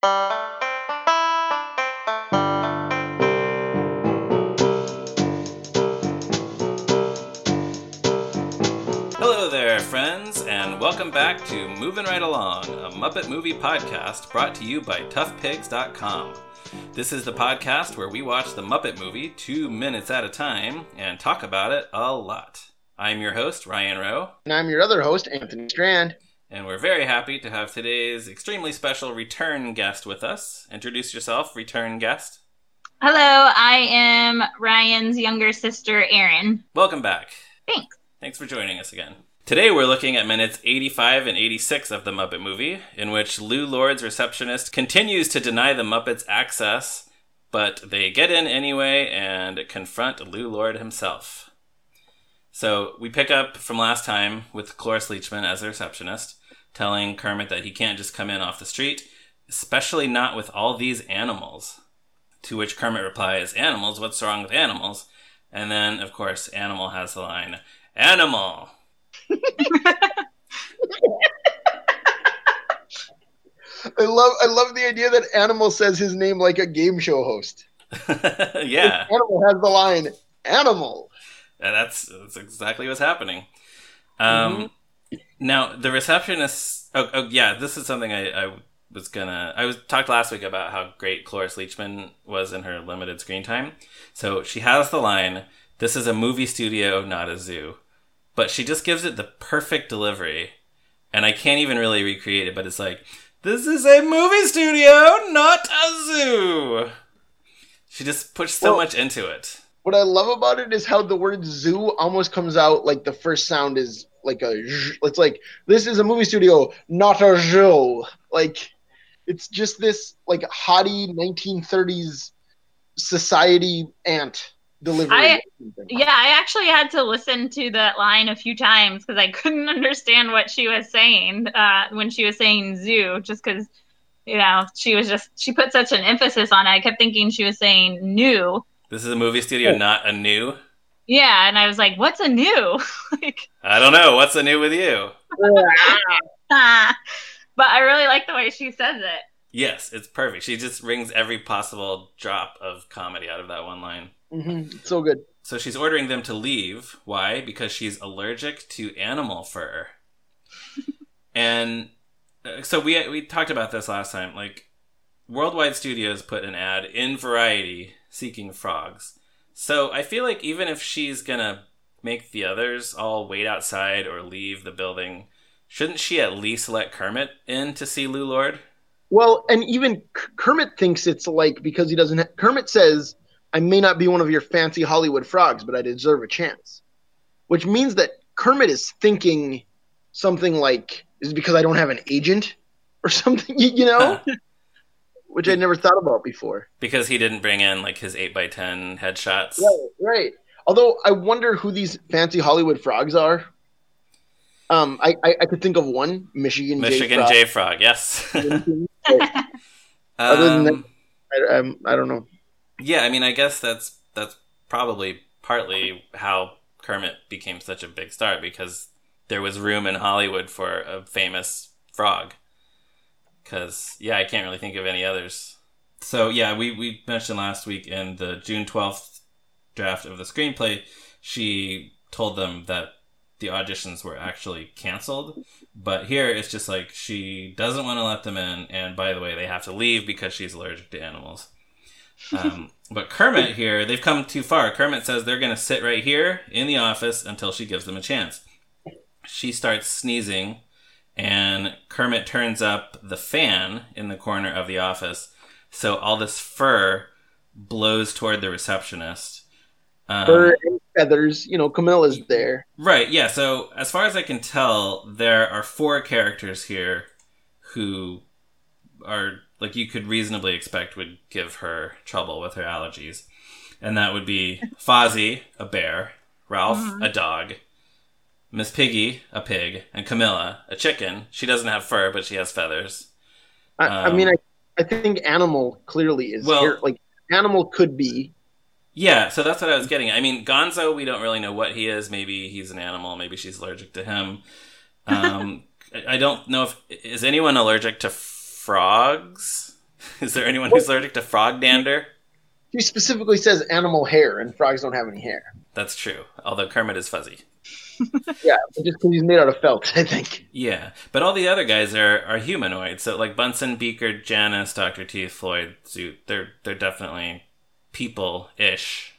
Hello there, friends, and welcome back to Moving Right Along, a Muppet movie podcast brought to you by ToughPigs.com. This is the podcast where we watch the Muppet movie two minutes at a time and talk about it a lot. I'm your host, Ryan Roe, And I'm your other host, Anthony Strand. And we're very happy to have today's extremely special return guest with us. Introduce yourself, return guest. Hello, I am Ryan's younger sister, Erin. Welcome back. Thanks. Thanks for joining us again. Today we're looking at minutes 85 and 86 of the Muppet movie, in which Lou Lord's receptionist continues to deny the Muppets access, but they get in anyway and confront Lou Lord himself. So we pick up from last time with Cloris Leachman as the receptionist, telling Kermit that he can't just come in off the street, especially not with all these animals. To which Kermit replies, Animals? What's wrong with animals? And then, of course, Animal has the line, Animal! I love I love the idea that Animal says his name like a game show host. yeah, Animal has the line, Animal. And that's, that's exactly what's happening. Um, Now, the receptionist. Oh, oh, yeah, this is something I, I was gonna. I was talked last week about how great Cloris Leachman was in her limited screen time. So she has the line, "This is a movie studio, not a zoo," but she just gives it the perfect delivery, and I can't even really recreate it. But it's like, "This is a movie studio, not a zoo." She just puts so Well- much into it. What I love about it is how the word zoo almost comes out like the first sound is like a. It's like this is a movie studio, not a zoo. Like it's just this like haughty 1930s society ant delivery. I- Yeah, I actually had to listen to that line a few times because I couldn't understand what she was saying uh, when she was saying zoo, just because, you know, she was just, she put such an emphasis on it. I kept thinking she was saying new. This is a movie studio, Oh. not a new. Yeah, and I was like, what's a new? like, I don't know. What's a new with you? But I really like the way she says it. Yes, it's perfect. She just wrings every possible drop of comedy out of that one line. hmm So good. So she's ordering them to leave. Why? Because she's allergic to animal fur. and uh, so we we talked about this last time. Like Worldwide Studios put an ad in Variety seeking frogs. So I feel like even if she's gonna make the others all wait outside or leave the building, shouldn't she at least let Kermit in to see Lou Lord? Well, and even Kermit thinks it's like because he doesn't. Ha- Kermit says, "I may not be one of your fancy Hollywood frogs, but I deserve a chance," which means that Kermit is thinking something like, "Is it because I don't have an agent or something?" You, you know, which I never thought about before. because he didn't bring in like his 8x10 headshots. Right, right. Although I wonder who these fancy Hollywood frogs are. Um, I I, I could think of one, Michigan. Michigan Frog. J Frog, yes. Other than that- Um, I, I'm- I don't know. yeah, I mean, I guess that's that's probably partly how Kermit became such a big star because there was room in Hollywood for a famous frog. Because yeah, I can't really think of any others. So yeah, we we mentioned last week in the June twelfth draft of the screenplay, she told them that the auditions were actually canceled. But here it's just like she doesn't want to let them in, and by the way, they have to leave because she's allergic to animals. Um, but Kermit here, they've come too far. Kermit says they're going to sit right here in the office until she gives them a chance. She starts sneezing, and Kermit turns up the fan in the corner of the office, so all this fur blows toward the receptionist. Um, Fur and feathers. You know, Camilla's there. Right, yeah. So, as far as I can tell, there are four characters here who are, like, you could reasonably expect would give her trouble with her allergies. And that would be Fozzie, a bear, Rowlf, Mhm. a dog, Miss Piggy, a pig, and Camilla, a chicken. She doesn't have fur, but she has feathers. I, I Um, mean, I, I think animal clearly is Well- here. Like animal could be. Yeah, so that's what I was getting. I mean, Gonzo, we don't really know what he is. Maybe he's an animal. Maybe she's allergic to him. Um, I I don't know if is anyone allergic to frogs. Is there anyone who's allergic to frog dander? She specifically says animal hair, and frogs don't have any hair. That's true. Although Kermit is fuzzy. Yeah, just because he's made out of felt, I think. Yeah, but all the other guys are, are humanoid. So like Bunsen, Beaker, Janice, Doctor Teeth, Floyd, Zoot, they're they're definitely people ish.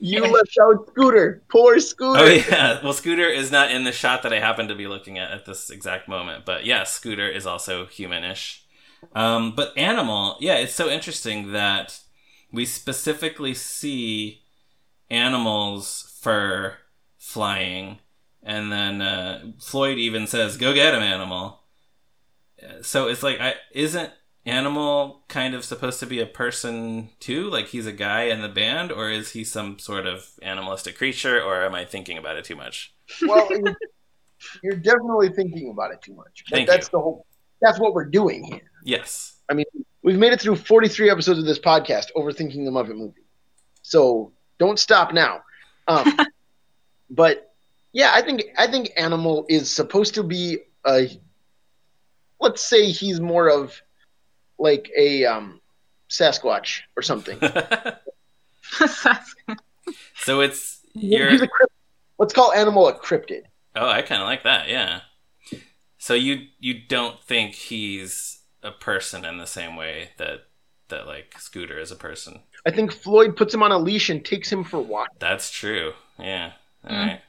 You left out Scooter. Poor Scooter. Oh yeah. Well, Scooter is not in the shot that I happen to be looking at at this exact moment. But yes, Scooter is also human-ish. Um, but animal, yeah, it's so interesting that we specifically see animals fur flying, and then uh, Floyd even says, "Go get him, animal." Uh, So it's like, I, isn't animal kind of supposed to be a person too? Like he's a guy in the band, or is he some sort of animalistic creature? Or am I thinking about it too much? Well, you're, you're definitely thinking about it too much. Thank that's you. the whole. That's what we're doing here. Yes. I mean, we've made it through 43 episodes of this podcast, overthinking the Muppet movie. So don't stop now. Um, but yeah, I think I think Animal is supposed to be a. Let's say he's more of like a um, Sasquatch or something. so it's you're. a crypt- let's call Animal a cryptid. Oh, I kind of like that. Yeah. So you you don't think he's a person in the same way that that like Scooter is a person? I think Floyd puts him on a leash and takes him for walks. That's true. Yeah. All Mm. right.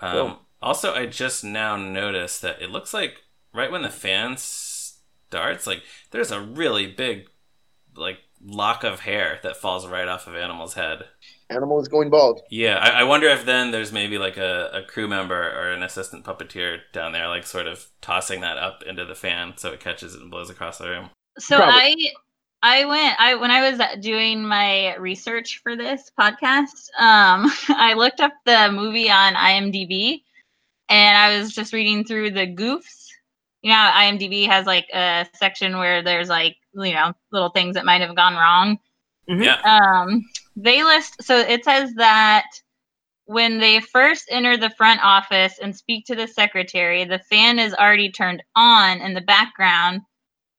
Um, Cool. Also, I just now noticed that it looks like right when the fan starts, like there's a really big like lock of hair that falls right off of Animal's head. Animal is going bald. Yeah, I, I wonder if then there's maybe like a, a crew member or an assistant puppeteer down there, like sort of tossing that up into the fan so it catches it and blows across the room. So Probably. I I went I when I was doing my research for this podcast, um, I looked up the movie on IMDb, and I was just reading through the goofs. You know, IMDb has like a section where there's like you know little things that might have gone wrong. Mhm. Yeah. Um, they list so it says that when they first enter the front office and speak to the secretary, the fan is already turned on in the background.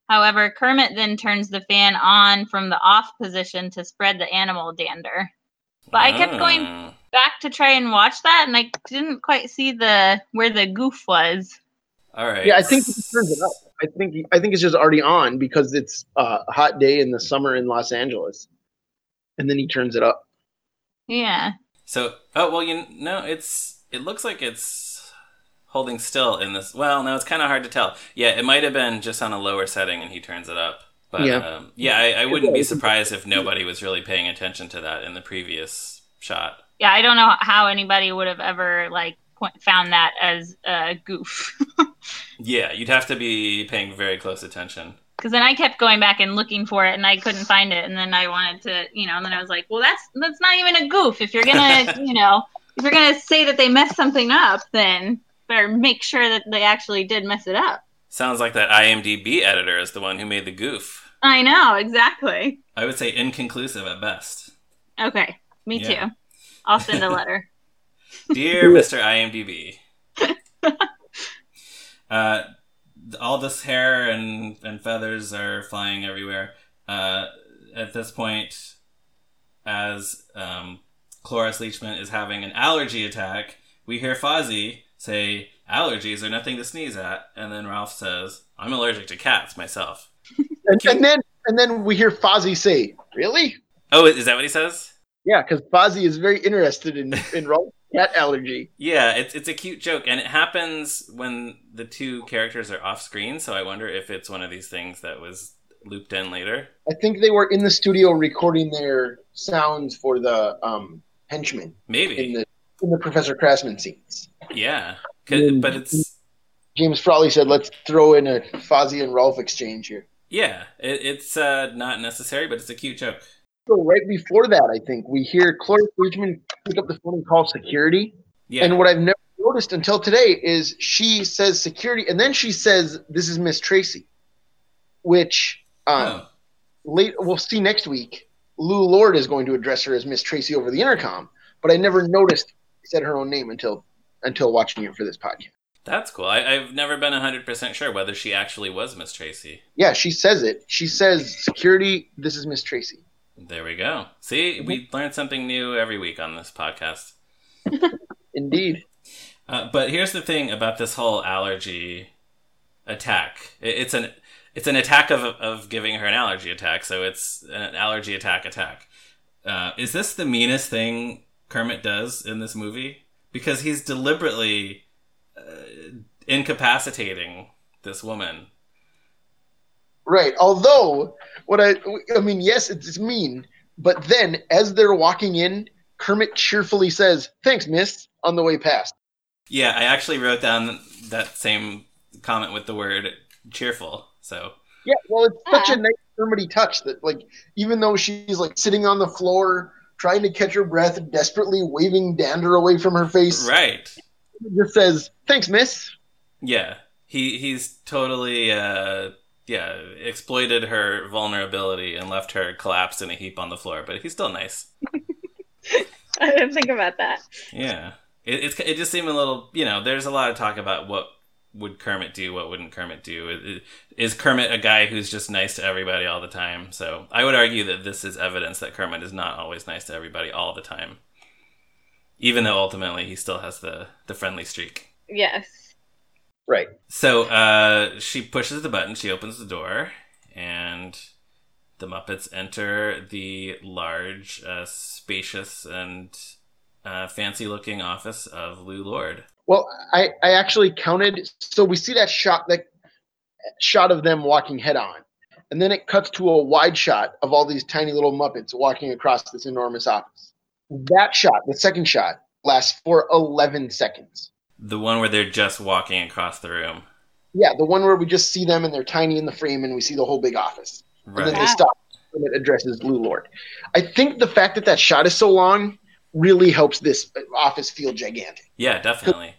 However, Kermit then turns the fan on from the off position to spread the animal dander. But I kept going Oh. back to try and watch that, and I didn't quite see the where the goof was. All right. Yeah, I think he turns it up. I think I think it's just already on because it's a hot day in the summer in Los Angeles, and then he turns it up. Yeah. So, oh well, you know, it's it looks like it's holding still in this. Well, no, it's kind of hard to tell. Yeah, it might have been just on a lower setting and he turns it up. But Yeah. um, yeah, I, I wouldn't be surprised if nobody was really paying attention to that in the previous shot. Yeah, I don't know how anybody would have ever like found that as a goof. Yeah, you'd have to be paying very close attention. because then I kept going back and looking for it and I couldn't find it and then I wanted to you know and then I was like well that's that's not even a goof if you're gonna you know if you're gonna say that they messed something up then better make sure that they actually did mess it up Sounds like that IMDb editor is the one who made the goof. I know exactly I would say inconclusive at best. okay me Yeah. too I'll send a letter Dear Mr. IMDb, uh, all this hair and, and feathers are flying everywhere. Uh, at this point, as um, Cloris Leachman is having an allergy attack, we hear Fozzie say, Allergies are nothing to sneeze at. And then Rowlf says, I'm allergic to cats myself. And, and then and then we hear Fozzie say, "Really?" Oh, is that what he says? Yeah, because Fozzie is very interested in in Rowlf's cat allergy. Yeah, it's it's a cute joke, and it happens when the two characters are off screen. So I wonder if it's one of these things that was looped in later. I think they were in the studio recording their sounds for the um, henchmen in the in the Professor Krassman scenes. Yeah. But it's James Frawley said, "Let's throw in a Fozzie and Rowlf exchange here." yeah, it, it's uh, not necessary, but it's a cute joke. So right before that, I think we hear Cloris Leachman pick up the phone and call security. Yeah, And what I've never noticed until today is she says security, and then she says, "This is Miss Tracy," which um, Oh, late we'll see next week. Lou Lord is going to address her as Miss Tracy over the intercom, but I never noticed said her own name until until watching it for this podcast. That's cool. I, I've never been 100% sure whether she actually was Miss Tracy. Yeah, she says it. She says, "Security, this is Miss Tracy." There we go. See, we learn something new every week on this podcast. Indeed. Uh, but here's the thing about this whole allergy attack. It, it's an it's an attack of of giving her an allergy attack. So it's an allergy attack attack. Uh, is this the meanest thing Kermit does in this movie? Because he's deliberately uh, incapacitating this woman. Right. Although, what I, I mean, yes, it's, it's mean, but then as they're walking in, Kermit cheerfully says, "Thanks, Miss," on the way past. Yeah, I actually wrote down that same comment with the word cheerful. So Yeah. Well, it's such a nice Kermity touch that, like, even though she's like sitting on the floor trying to catch her breath, desperately waving dander away from her face, right, he just says, "Thanks, Miss." yeah, he he's totally uh, yeah exploited her vulnerability and left her collapsed in a heap on the floor. But he's still nice. I didn't think about that. Yeah, it it's, it just seemed a little you know. There's a lot of talk about what would Kermit do, what wouldn't Kermit do. It- it- Is Kermit a guy who's just nice to everybody all the time? So I would argue that this is evidence that Kermit is not always nice to everybody all the time. Even though ultimately he still has the, the friendly streak. Yes. Right. So uh, she pushes the button, she opens the door, and the Muppets enter the large, uh, spacious, and uh, fancy looking office of Lou Lord. Well, I, I actually counted. So we see that shot, that shot of them walking head on, and then it cuts to a wide shot of all these tiny little Muppets walking across this enormous office. That shot, the second shot, lasts for 11 seconds. The one where they're just walking across the room. Yeah, the one where we just see them and they're tiny in the frame, and we see the whole big office, right. and then they stop and it addresses Lou Lord. I think the fact that that shot is so long really helps this office feel gigantic. Yeah, definitely.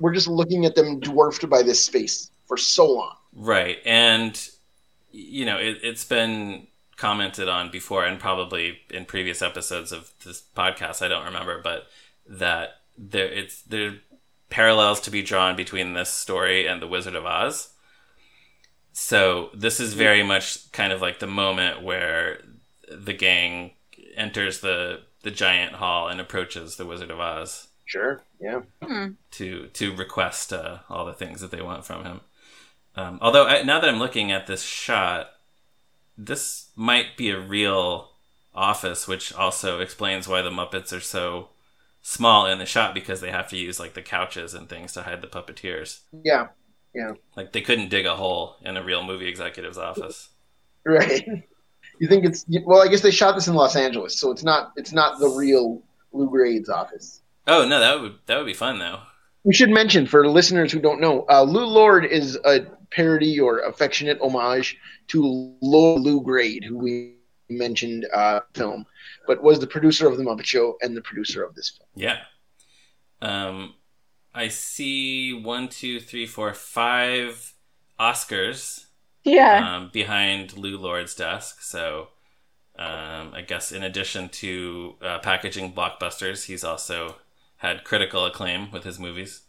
We're just looking at them dwarfed by this space for so long. Right. And, you know, it, it's been commented on before and probably in previous episodes of this podcast, I don't remember, but that there it's there are parallels to be drawn between this story and The Wizard of Oz. So this is very much kind of like the moment where the gang enters the the giant hall and approaches the Wizard of Oz Sure. Yeah. Hmm. to to request uh, all the things that they want from him. Um, although I, now that I'm looking at this shot, this might be a real office, which also explains why the Muppets are so small in the shot because they have to use like the couches and things to hide the puppeteers. Yeah. Yeah. Like they couldn't dig a hole in a real movie executive's office. Right. You think it's well? I guess they shot this in Los Angeles, so it's not it's not the real Lou Grade's office. Oh no, that would that would be fun though. We should mention for listeners who don't know, uh, Lou Lord is a parody or affectionate homage to Lord Lou Grade, who we mentioned uh, film, but was the producer of the Muppet Show and the producer of this film. Yeah. Um, I see one, two, three, four, five Oscars Yeah. um, behind Lou Lord's desk. So um, I guess in addition to uh, packaging blockbusters, he's also had critical acclaim with his movies.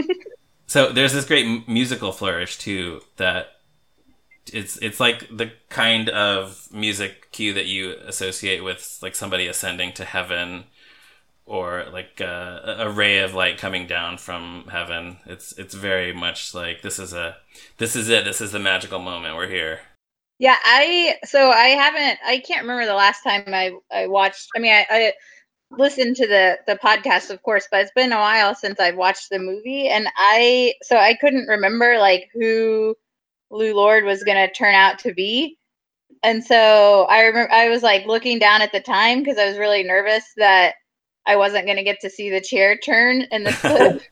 so there's this great m- musical flourish too that it's it's like the kind of music cue that you associate with like somebody ascending to heaven or like uh, a ray of light coming down from heaven. It's it's very much like this is a this is it. This is the magical moment. We're here. Yeah, I so I haven't I can't remember the last time I I watched I mean I, I listened to the the podcast of course, but it's been a while since I've watched the movie and I so I couldn't remember like who Lou Lord was going to turn out to be. And so I remember I was like looking down at the time because I was really nervous that I wasn't going to get to see the chair turn in this clip.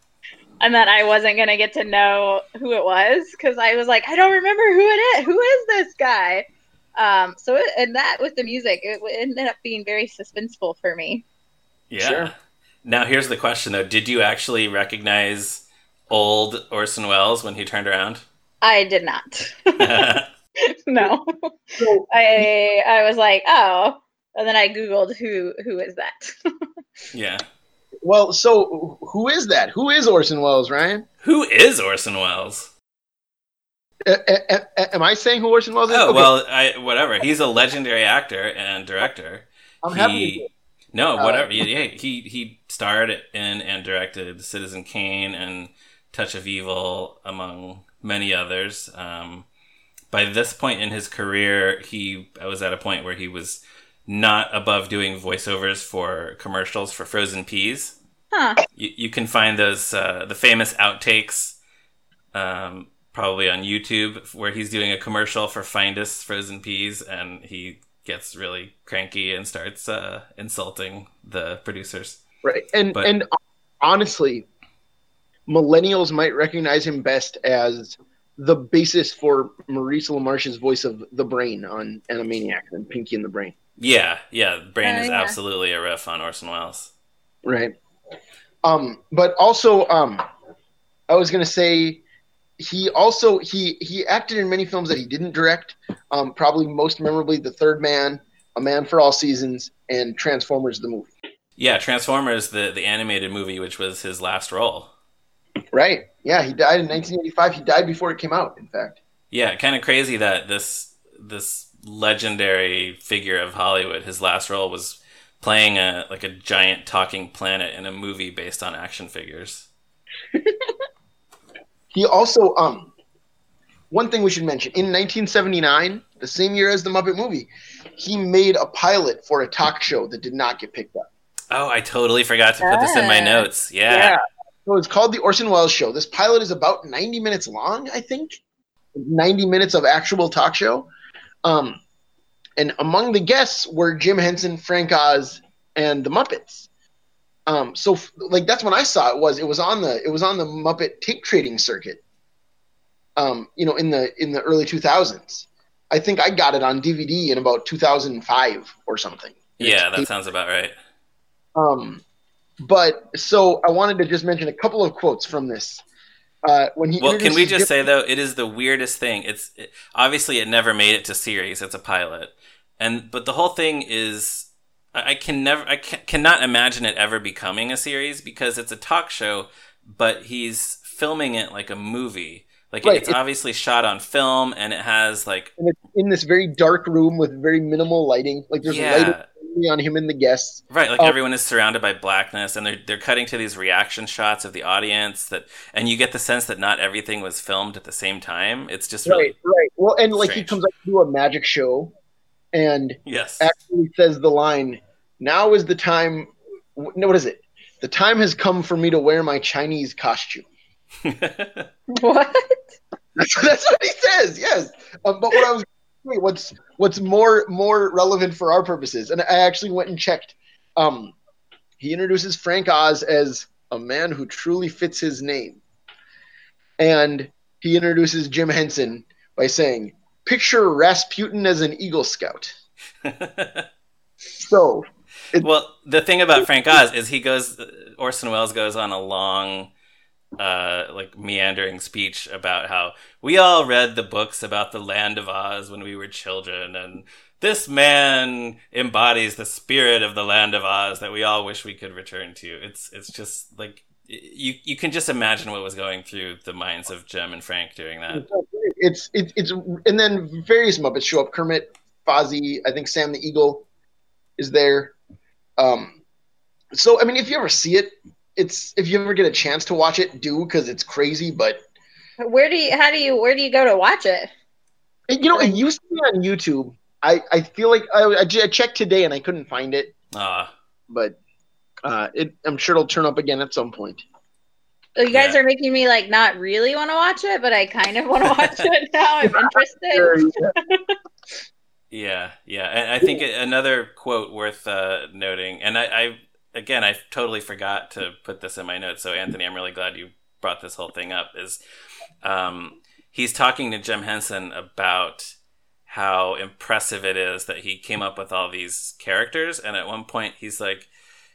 and that I wasn't gonna get to know who it was because I was like, I don't remember who it is. Who is this guy? Um, so it, and that with the music, it ended up being very suspenseful for me. Yeah Sure. now here's the question though did you actually recognize old orson welles when he turned around I did not. no, I I was like, oh, and then I googled who who is that. Yeah. Well, so who is that? Who is Orson Welles, Ryan? Who is Orson Welles? A- a- a- am I saying who Orson Welles is? Oh Okay, well, I, whatever. He's a legendary actor and director. I'm happy. to he- hear it. No, Uh, whatever. yeah, yeah, he he starred in and directed Citizen Kane and Touch of Evil, among many others. Um, by this point in his career, he I was at a point where he was not above doing voiceovers for commercials for frozen peas. Huh. You, you can find those uh, the famous outtakes um, probably on YouTube where he's doing a commercial for Findus frozen peas and he gets really cranky and starts uh, insulting the producers. Right. And But- and honestly, millennials might recognize him best as the basis for Maurice LaMarche's voice of the brain on Animaniacs and Pinky and the Brain. Yeah, yeah, Brain Oh, is yeah. absolutely a riff on Orson Welles. Right. Um, but also, um, I was gonna say he also he he acted in many films that he didn't direct. Um, probably most memorably, The Third Man, A Man for All Seasons, and Transformers the movie. Yeah, Transformers, the the animated movie, which was his last role. Right. Yeah, he died in 1985. He died before it came out. In fact. Yeah, kind of crazy that this this legendary figure of Hollywood, his last role was playing a like a giant talking planet in a movie based on action figures. He also um one thing we should mention in 1979, the same year as the Muppet movie, he made a pilot for a talk show that did not get picked up. Oh, I totally forgot to put this in my Ah. notes. Yeah. So it's called the Orson Welles Show. This pilot is about 90 minutes long, I think. 90 minutes of actual talk show. Um, and among the guests were Jim Henson, Frank Oz, and the Muppets. Um, so f- like that's when I saw it was it was on the it was on the Muppet tape trading circuit. Um, you know, in the in the early 2000s. I think I got it on DVD in about 2005 or something. Yeah, that sounds about right. Um, but so I wanted to just mention a couple of quotes from this. Uh, when he Well, can we just say though, it is the weirdest thing. It's it, obviously it never made it to series. It's a pilot, and but the whole thing is, I, can never, I can, cannot imagine it ever becoming a series because it's a talk show, but he's filming it like a movie. Like Right, it's it- obviously shot on film, and it has like and it's in this very dark room with very minimal lighting. Like there's yeah, only on him and the guests. Right, like Oh. everyone is surrounded by blackness, and they're they're cutting to these reaction shots of the audience that, and you get the sense that not everything was filmed at the same time. It's just really Right, right. Well, and like he comes up to do a magic show, and yes, actually says the line, "Now is the time." No, what is it? The time has come for me to wear my Chinese costume. What? That's, that's what he says. Yes, um, but what I was wait, what's what's more more relevant for our purposes, and I actually went and checked. Um, he introduces Frank Oz as a man who truly fits his name, and he introduces Jim Henson by saying, "Picture Rasputin as an Eagle Scout." So well, the thing about Frank Oz is he goes. Orson Welles goes on a long, uh, like meandering speech about how we all read the books about the Land of Oz when we were children, and this man embodies the spirit of the Land of Oz that we all wish we could return to. It's it's just like you you can just imagine what was going through the minds of Jim and Frank during that. It's it's it's and then various Muppets show up. Kermit, Fozzie, I think Sam the Eagle is there. Um, so I mean, if you ever see it, it's if you ever get a chance to watch it, do because it's crazy. But Where do you? How do you? Where do you go to watch it? you know, it used to be on YouTube. I I feel like I, I checked today and I couldn't find it, Ah, but uh, it I'm sure it'll turn up again at some point. So you guys Yeah. are making me like not really want to watch it, but I kind of want to watch it now. I'm interested. Yeah, yeah, and I think another quote worth uh, noting, and I, I again, I totally forgot to put this in my notes. So, Anthony, I'm really glad you brought this whole thing up. Is um, he's talking to Jim Henson about how impressive it is that he came up with all these characters, and at one point he's like,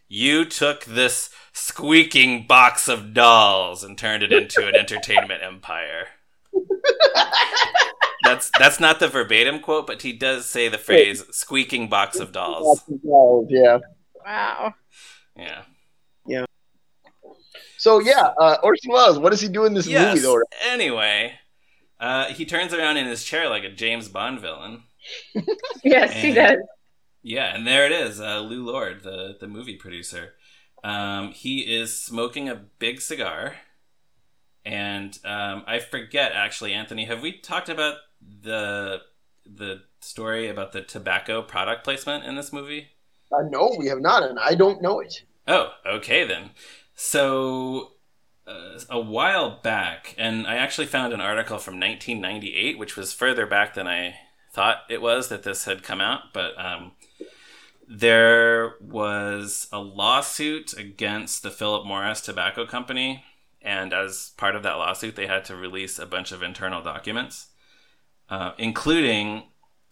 "You took this squeaking box of dolls and turned it into an entertainment empire." That's that's not the verbatim quote, but he does say the phrase "squeaking box of dolls." Yeah. Wow. Yeah. Yeah. So yeah, uh, Orson Welles. What does he do in this yes. movie though? Anyway, uh, he turns around in his chair like a James Bond villain. Yes, he does. Yeah, and there it is, uh, Lou Lord, the the movie producer. Um, he is smoking a big cigar, and um, I forget actually, Anthony. Have we talked about the the story about the tobacco product placement in this movie? Uh, no, we have not, and I don't know it. Oh, okay then. So, uh, a while back, and I actually found an article from 1998, which was further back than I thought it was that this had come out, but um, there was a lawsuit against the Philip Morris Tobacco Company, and as part of that lawsuit, they had to release a bunch of internal documents, uh, including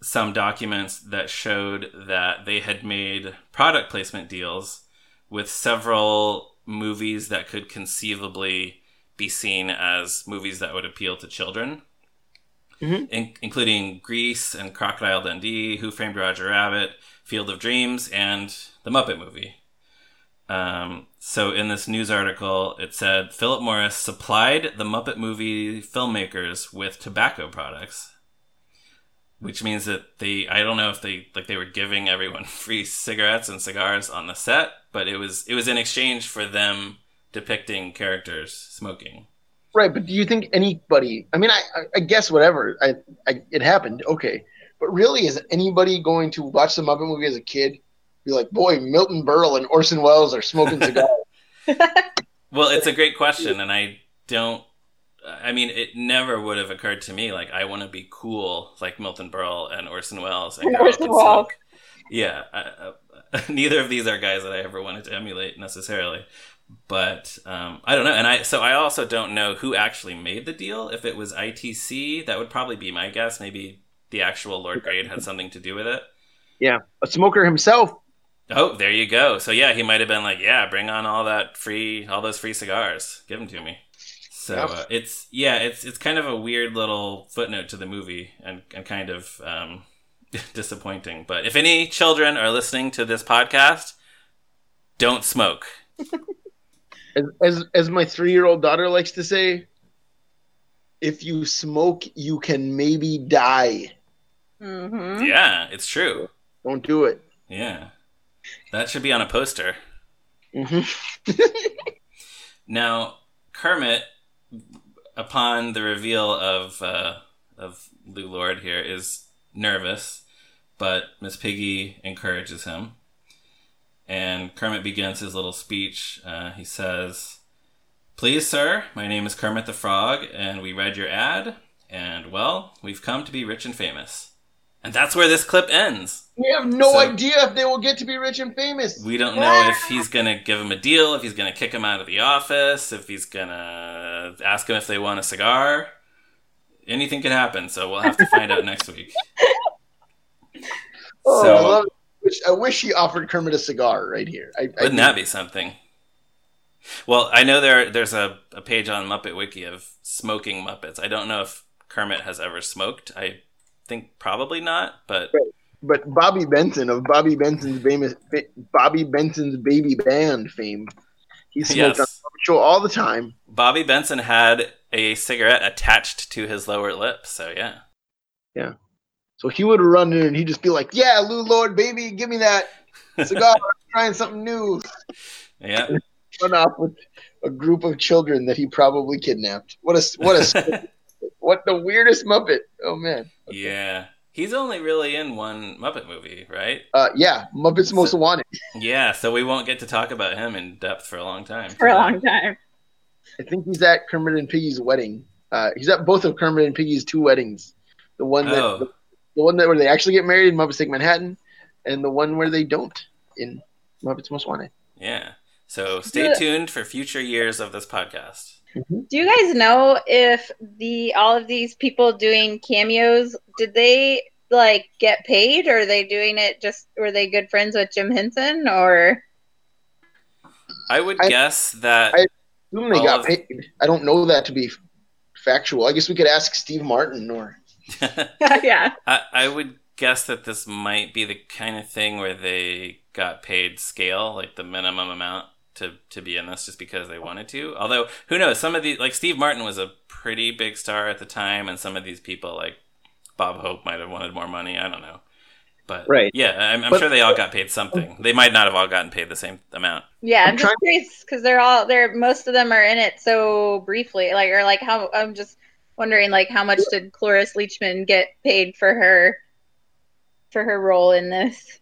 some documents that showed that they had made product placement deals with several movies that could conceivably be seen as movies that would appeal to children, Mhm. in- including Grease and Crocodile Dundee, Who Framed Roger Rabbit, Field of Dreams, and The Muppet Movie. Um, so in this news article, it said Philip Morris supplied the Muppet Movie filmmakers with tobacco products which means that they I don't know if they like they were giving everyone free cigarettes and cigars on the set, but it was it was in exchange for them depicting characters smoking. Right, but do you think anybody? I mean, I, I, guess whatever. I, I, it happened. Okay, but really, is anybody going to watch the Muppet movie as a kid? Be like, boy, Milton Berle and Orson Welles are smoking cigars. Well, it's a great question and I don't I mean, it never would have occurred to me like I want to be cool like Milton Berle and Orson Welles and go Orson Welles. smoke. Yeah, I, I, neither of these are guys that I ever wanted to emulate necessarily. But um, I don't know, and I so I also don't know who actually made the deal. If it was ITC, that would probably be my guess. Maybe the actual Lord Grade had something to do with it. yeah, a smoker himself. Oh, there you go. So yeah, he might have been like, "Yeah, bring on all that free, all those free cigars, give them to me." So Yep. uh, it's yeah, it's it's kind of a weird little footnote to the movie, and and kind of um, disappointing. But if any children are listening to this podcast, don't smoke. As, as, as my three year old daughter likes to say, if you smoke, you can maybe die. hmm Yeah, it's true. Don't do it. Yeah, that should be on a poster. hmm Now, Kermit, upon the reveal of uh, of Lou Lord here, is nervous, but Miss Piggy encourages him, and Kermit begins his little speech. Uh, he says, "Please, sir, my name is Kermit the Frog, and we read your ad, and well, we've come to be rich and famous." And that's where this clip ends. We have no So- idea if they will get to be rich and famous. We don't know if ah! he's gonna give him a deal, if he's gonna kick him out of the office, if he's gonna ask him if they want a cigar. Anything could happen, so we'll have to find out next week. Oh, So- I. Wish- I wish he offered Kermit a cigar right here. I, I Wouldn't that be something? Well, I know there there's a, a page on Muppet Wiki of smoking Muppets. I don't know if Kermit has ever smoked. I think probably not, but But Bobby Benson of Bobby Benson's famous Bobby Benson's baby band fame, he smoked Yes. on the show all the time. Bobby Benson had a cigarette attached to his lower lip, so yeah, yeah. So he would run in and he'd just be like, "Yeah, Lou Lord, baby, give me that cigar. I'm trying something new." Yeah. Run off with a group of children that he probably kidnapped. What a what a what the weirdest Muppet. Oh man. Yeah. He's only really in one Muppet movie, right? Uh, yeah, Muppets Most Wanted. Yeah, so we won't get to talk about him in depth for a long time. For a long time. I think he's at Kermit and Piggy's wedding. Uh, he's at both of Kermit and Piggy's two weddings. The one that Oh, the one that where they actually get married in Muppets Take Manhattan, and the one where they don't in Muppets Most Wanted. yeah. So stay Yeah. tuned for future years of this podcast. Mm-hmm. Do you guys know if the all of these people doing cameos did they like get paid or are they doing it just were they good friends with Jim Henson or I would I- guess that I- Assume they got of- paid. I don't know that to be factual. I guess we could ask Steve Martin or yeah. I, I would guess that this might be the kind of thing where they got paid scale, like the minimum amount to to be in this just because they wanted to. Although who knows, some of the like Steve Martin was a pretty big star at the time, and some of these people like Bob Hope might have wanted more money. I don't know. But Right. yeah, I'm, I'm But- sure they all got paid something. They might not have all gotten paid the same amount. Yeah, I'm I'm, just trying- curious because they're all they're most of them are in it so briefly. Like or like how I'm just wondering like how much did Cloris Leachman get paid for her for her role in this?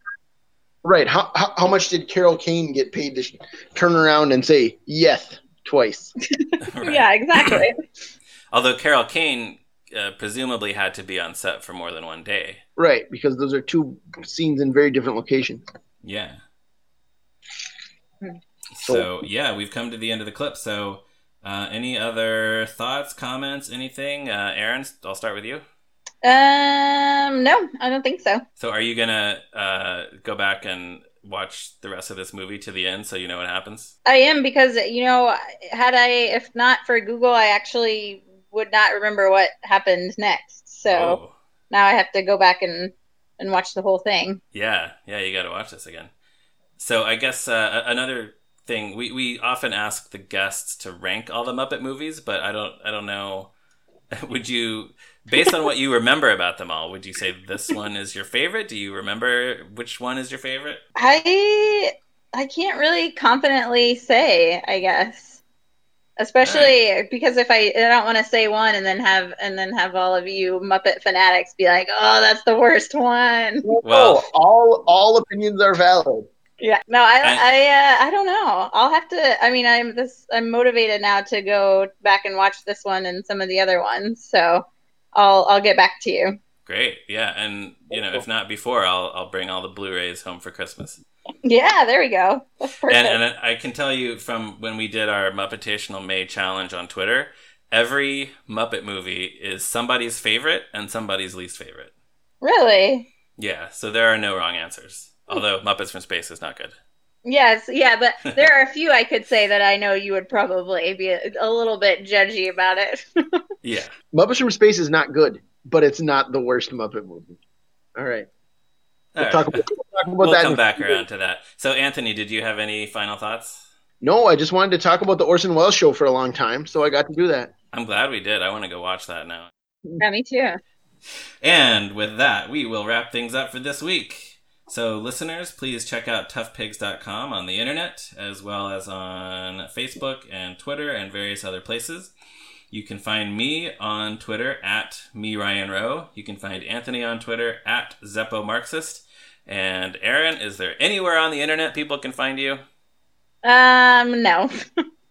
Right. How, how how much did Carol Kane get paid to sh- turn around and say yes twice? Right. Yeah, exactly. Although Carol Kane uh, presumably had to be on set for more than one day. Right, because those are two scenes in very different locations. Yeah. Hmm. So yeah, we've come to the end of the clip. So, uh, any other thoughts, comments, anything? Uh, Aaron, I'll start with you. Um, no, I don't think so. So, are you gonna uh, go back and watch the rest of this movie to the end so you know what happens? I am because you know, had I if not for Google, I actually would not remember what happened next. So Oh, now I have to go back and and watch the whole thing. yeah, yeah, you got to watch this again. So, I guess uh, another thing we, we often ask the guests to rank all the Muppet movies, but I don't I don't know. Would you, based on what you remember about them all, would you say this one is your favorite? Do you remember which one is your favorite? I I can't really confidently say, I guess. Especially because if I I don't want to say one and then have and then have all of you Muppet fanatics be like, "Oh, that's the worst one." Well- Oh, all all opinions are valid. Yeah. No, I I- I uh, I don't know. I'll have to I mean, I'm this I'm motivated now to go back and watch this one and some of the other ones. So, I'll I'll get back to you. Great, yeah, and you know, if not before, I'll I'll bring all the Blu-rays home for Christmas. Yeah, there we go. That's perfect. And and I can tell you from when we did our Muppetational May challenge on Twitter, every Muppet movie is somebody's favorite and somebody's least favorite. really? Yeah, so there are no wrong answers. Although Muppets from Space is not good. Yes, yeah, but there are a few I could say that I know you would probably be a, a little bit judgy about it. Yeah. Muppets from Space is not good, but it's not the worst Muppet movie. All right. All We'll talk about, we'll talk about We'll that. come back around to that. So, Anthony, did you have any final thoughts? No, I just wanted to talk about the Orson Welles show for a long time, so I got to do that. I'm glad we did. I want to go watch that now. yeah, me too. And with that, we will wrap things up for this week. So, listeners, please check out toughpigs.com on the internet, as well as on Facebook and Twitter and various other places. You can find me on Twitter at me Ryan Roe. You can find Anthony on Twitter at Zeppo Marxist. And Aaron, is there anywhere on the internet people can find you? Um, no.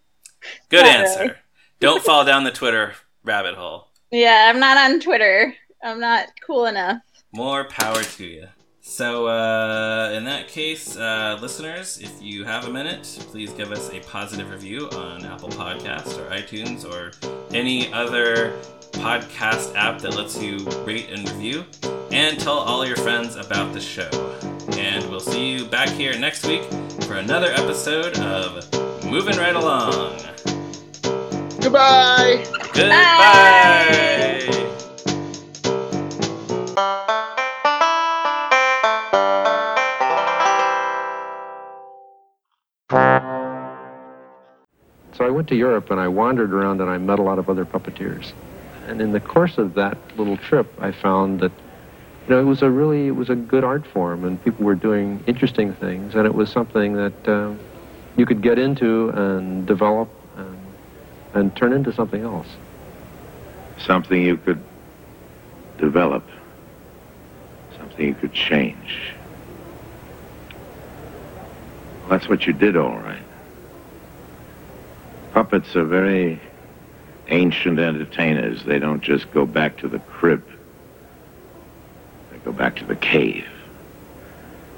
Good answer. really. Don't fall down the Twitter rabbit hole. Yeah, I'm not on Twitter. I'm not cool enough. More power to you. So, uh, in that case, uh, listeners, if you have a minute, please give us a positive review on Apple Podcasts or iTunes or any other podcast app that lets you rate and review. And tell all your friends about the show. And we'll see you back here next week for another episode of Moving Right Along. Goodbye. Goodbye. So went to Europe and I wandered around and I met a lot of other puppeteers. And in the course of that little trip, I found that you know it was a really it was a good art form and people were doing interesting things and it was something that uh, you could get into and develop and, and turn into something else. something you could develop, something you could change. Well, that's what you did, all right. Puppets are very ancient entertainers. They don't just go back to the crib. They go back to the cave.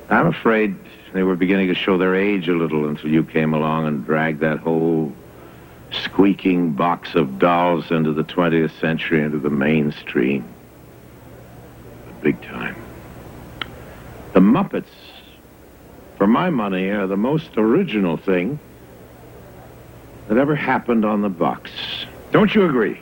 I'm afraid they were beginning to show their age a little until you came along and dragged that whole squeaking box of dolls into the 20th century, into the mainstream. The big time. The Muppets, for my money, are the most original thing that ever happened on the box. Don't you agree?